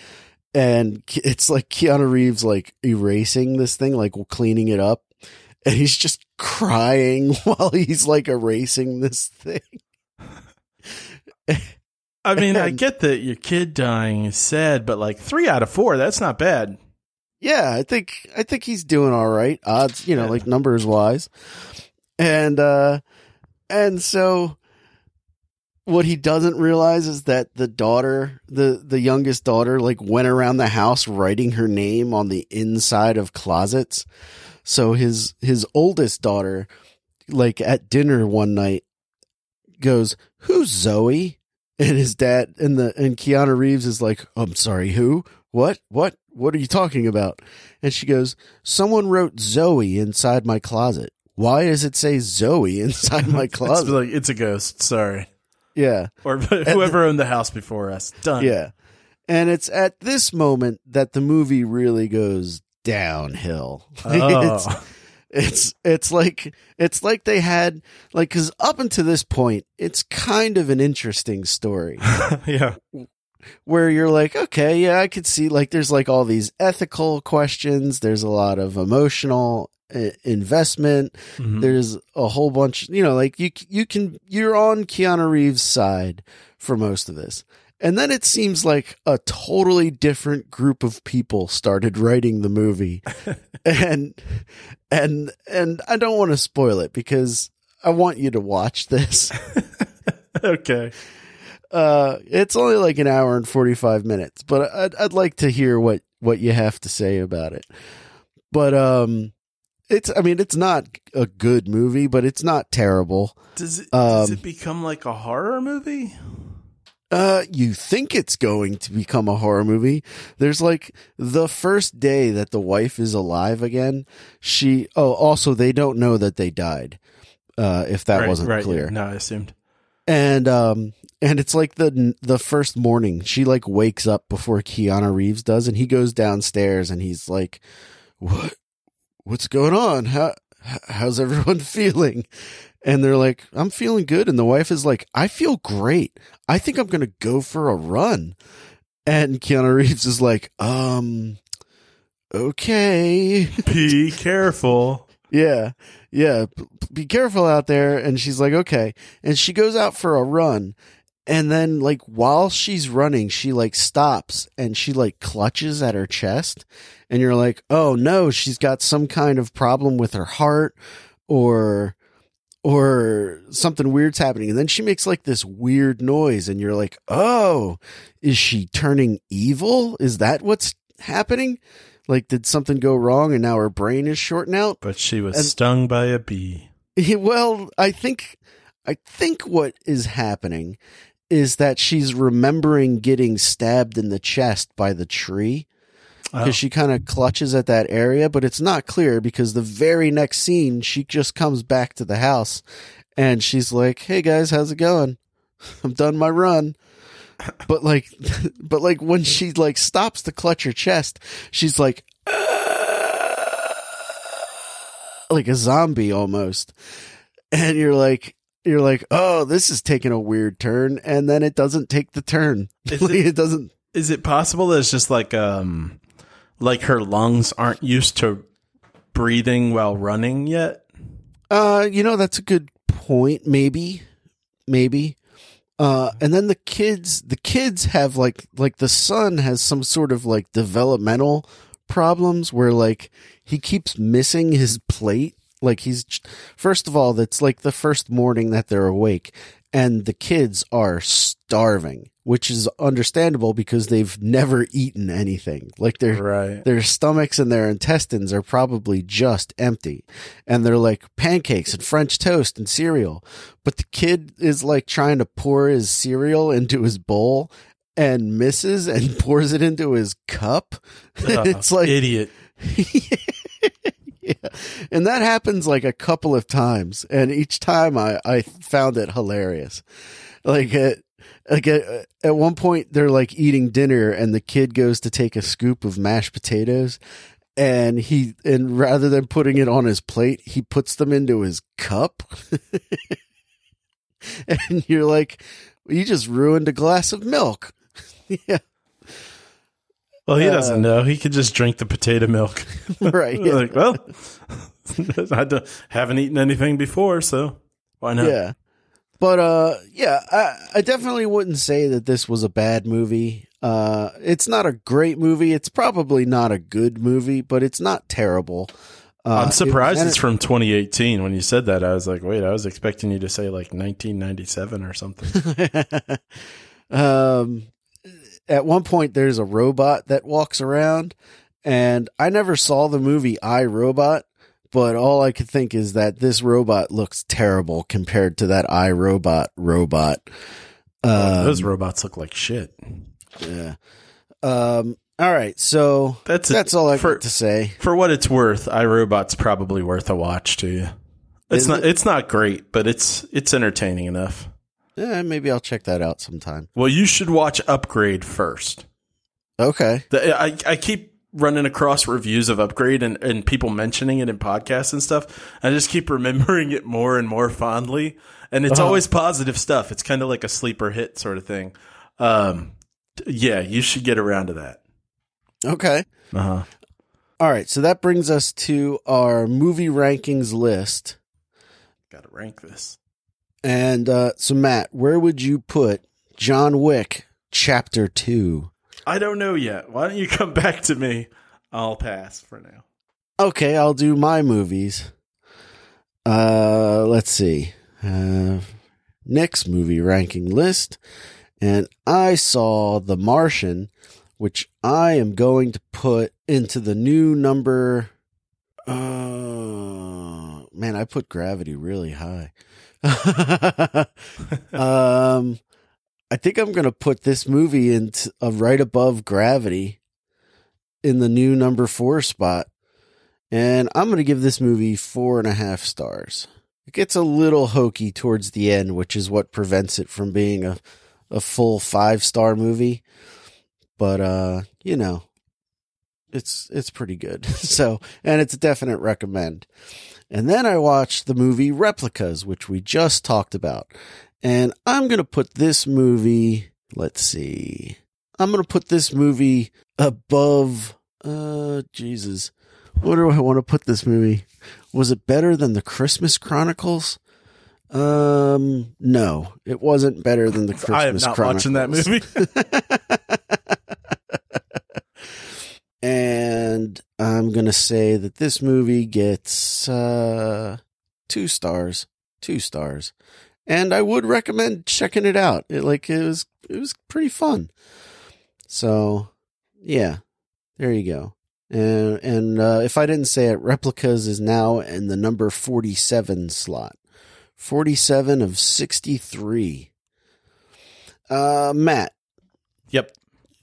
And it's like Keanu Reeves like erasing this thing like cleaning it up and he's just crying [laughs] while he's like erasing this thing I mean, I [laughs] get that your kid dying is sad, but like three out of four, that's not bad. yeah I think I think he's doing all right odds you know Yeah. like numbers wise and uh and so what he doesn't realize is that the daughter the the youngest daughter like went around the house writing her name on the inside of closets so his his oldest daughter like at dinner one night goes who's zoe and his dad and the and keanu reeves is like i'm sorry who what what what are you talking about and she goes someone wrote zoe inside my closet why does it say zoe [laughs] inside my [laughs] It's closet like it's a ghost. Sorry, yeah or [laughs] whoever owned the house before us. Done. Yeah. And it's at this moment that the movie really goes downhill. It's- Oh, It's it's like it's like they had like because up until this point, it's kind of an interesting story [laughs] yeah. where you're like, okay, yeah, I could see like there's like all these ethical questions. There's a lot of emotional uh, investment. Mhm. There's a whole bunch, you know, like you you can you're on Keanu Reeves' side for most of this. And then it seems like a totally different group of people started writing the movie. [laughs] and and and I don't want to spoil it because I want you to watch this. [laughs] [laughs] okay. Uh it's only like an hour and 45 minutes, but I'd I'd like to hear what what you have to say about it. But um it's I mean it's not a good movie, but it's not terrible. Does it does Um, it become like a horror movie? Uh, you think it's going to become a horror movie. There's like the first day that the wife is alive again. She, oh, also they don't know that they died. Uh, if that Right, wasn't right, clear. No, I assumed. And, um, and it's like the, the first morning she like wakes up before Keanu Reeves does and he goes downstairs and he's like, what, what's going on? How, how's everyone [laughs] feeling? And they're like, I'm feeling good. And the wife is like, I feel great. I think I'm going to go for a run. And Keanu Reeves is like, um, okay. [laughs] Be careful. Yeah. Yeah. Be careful out there. And she's like, okay. And she goes out for a run. And then, like, while she's running, she like stops and she like clutches at her chest. And you're like, oh no, she's got some kind of problem with her heart or, or something weird's happening. And then she makes like this weird noise. And you're like, oh, is she turning evil? Is that what's happening? Like, did something go wrong and now her brain is shorting out? But she was And- stung by a bee. [laughs] Well, I think I think what is happening is that she's remembering getting stabbed in the chest by the tree because Oh. she kind of clutches at that area, but it's not clear because the very next scene she just comes back to the house and she's like, "Hey guys, how's it going? [laughs] I'm done my run." But like [laughs] but like when she like stops to clutch her chest, she's like [laughs] like a zombie almost. And you're like you're like, "Oh, this is taking a weird turn." And then it doesn't take the turn. It- it doesn't Is it possible that it's just like um like her lungs aren't used to breathing while running yet? Uh, you know, that's a good point. Maybe, maybe. Uh, and then the kids, the kids have like, like the son has some sort of like developmental problems where like he keeps missing his plate. Like he's, first of all, that's like the first morning that they're awake and the kids are starving, which is understandable because they've never eaten anything. Like they're, Right. their stomachs and their intestines are probably just empty and they're like pancakes and french toast and cereal but the kid is like trying to pour his cereal into his bowl and misses and [laughs] pours it into his cup [laughs] it's like idiot. yeah. [laughs] and that happens like a couple of times. And each time i i found it hilarious. Like at like at, at one point they're like eating dinner and the kid goes to take a scoop of mashed potatoes. And he and rather than putting it on his plate he puts them into his cup. [laughs] And you're like you just ruined a glass of milk. [laughs] Yeah Well, he Uh, doesn't know. He could just drink the potato milk. [laughs] [laughs] right yeah. like, well, [laughs] I haven't eaten anything before, so why not? Yeah. But uh yeah, I I definitely wouldn't say that this was a bad movie. Uh it's not a great movie. It's probably not a good movie, but it's not terrible. Uh, I'm surprised it- it's from 2018. When you said that, I was like, wait, I was expecting you to say like 1997 or something. um at one point there's a robot that walks around and I never saw the movie I Robot, but all I could think is that this robot looks terrible compared to that I Robot robot. Um, Those robots look like shit. Yeah. Um. All right. So That's that's all I for got to say. for what it's worth. iRobot's probably worth a watch to you. It's Is not. it? It's not great, but it's it's entertaining enough. Yeah, maybe I'll check that out sometime. Well, you should watch Upgrade first. Okay. The, I I keep running across reviews of Upgrade and, and people mentioning it in podcasts and stuff. I just keep remembering it more and more fondly. And it's Uh-huh. always positive stuff. It's kind of like a sleeper hit sort of thing. Um, yeah, you should get around to that. Okay. Uh huh. All right. So that brings us to our movie rankings list. Got to rank this. And uh, so, Matt, where would you put John Wick Chapter 2? I don't know yet. Why don't you come back to me? I'll pass for now. Okay, I'll do my movies. Uh, let's see. Uh, Nick's movie ranking list. And I saw The Martian, which I am going to put into the new number. Man, I put Gravity really high. [laughs] um, I think I'm going to put this movie into uh, right above Gravity in the new number four spot. And I'm going to give this movie four and a half stars. It gets a little hokey towards the end, which is what prevents it from being a, a full five star movie. But, uh, you know, it's, it's pretty good. [laughs] so, and it's a definite recommend. And then I watched the movie Replicas, which we just talked about. And I'm going to put this movie, let's see. I'm going to put this movie above, uh, Jesus. What do I want to put this movie? Was it better than the Christmas Chronicles? Um, no, it wasn't better than the Christmas I am not Chronicles. watching that movie. [laughs] and I'm gonna say that this movie gets uh, two stars, two stars, and I would recommend checking it out. It like it was it was pretty fun. So yeah, there you go. And and uh, if I didn't say it, replicas is now in the number forty seven slot, forty seven of sixty three. Uh, Matt, yep.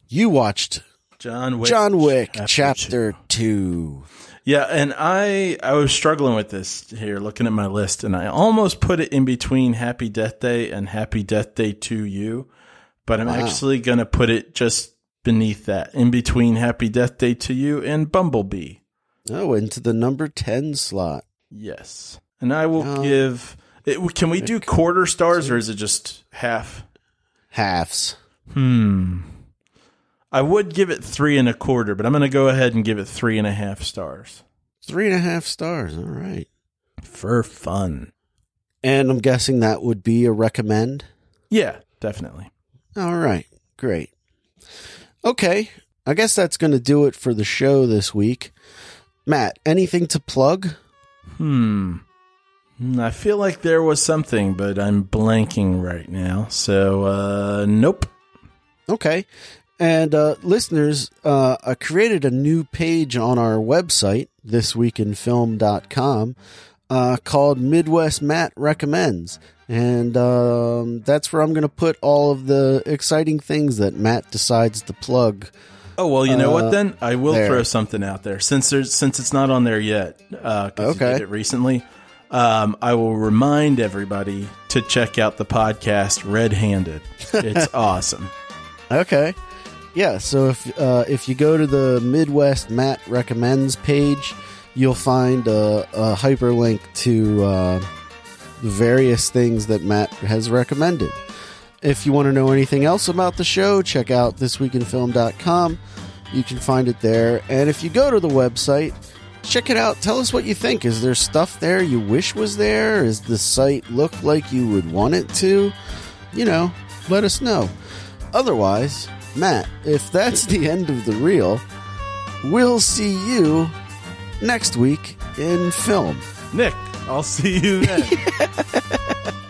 you watched John Wick. John Wick Chapter Chapter, Two. Yeah, and I I was struggling with this here, looking at my list, and I almost put it in between Happy Death Day and Happy Death Day 2U, but I'm Wow. actually gonna put it just beneath that, in between Happy Death Day 2U and Bumblebee. Oh, into the number ten slot. Yes, and I will give. It, can we do quarter stars or is it just half? Halves. Hmm. I would give it three and a quarter, but I'm going to go ahead and give it three and a half stars Three and a half stars. All right. for fun. And I'm guessing that would be a recommend. Yeah, definitely. All right. Great. Okay. I guess that's going to do it for the show this week. Matt, anything to plug? Hmm. Hmm, I feel like there was something, but I'm blanking right now. So, uh, nope. Okay. And uh, listeners, uh, I created a new page on our website, thisweekinfilm.com, uh, called Midwest Matt Recommends. And um, that's where I'm going to put all of the exciting things that Matt decides to plug. Oh well, you know Uh, what? Then I will there. throw something out there since there's since it's not on there yet. Uh, 'cause you Okay. did it recently. Um, I will remind everybody to check out the podcast Red Handed. It's [laughs] awesome. Okay. Yeah, so if uh, if you go to the Midwest Matt Recommends page, you'll find a, a hyperlink to uh, various things that Matt has recommended. If you want to know anything else about the show, check out thisweekinfilm.com. You can find it there. And if you go to the website, check it out. Tell us what you think. Is there stuff there you wish was there? Is the site look like you would want it to? You know, let us know. Otherwise, Matt, if that's the end of the reel, we'll see you next week in film. Nick, I'll see you then. [laughs]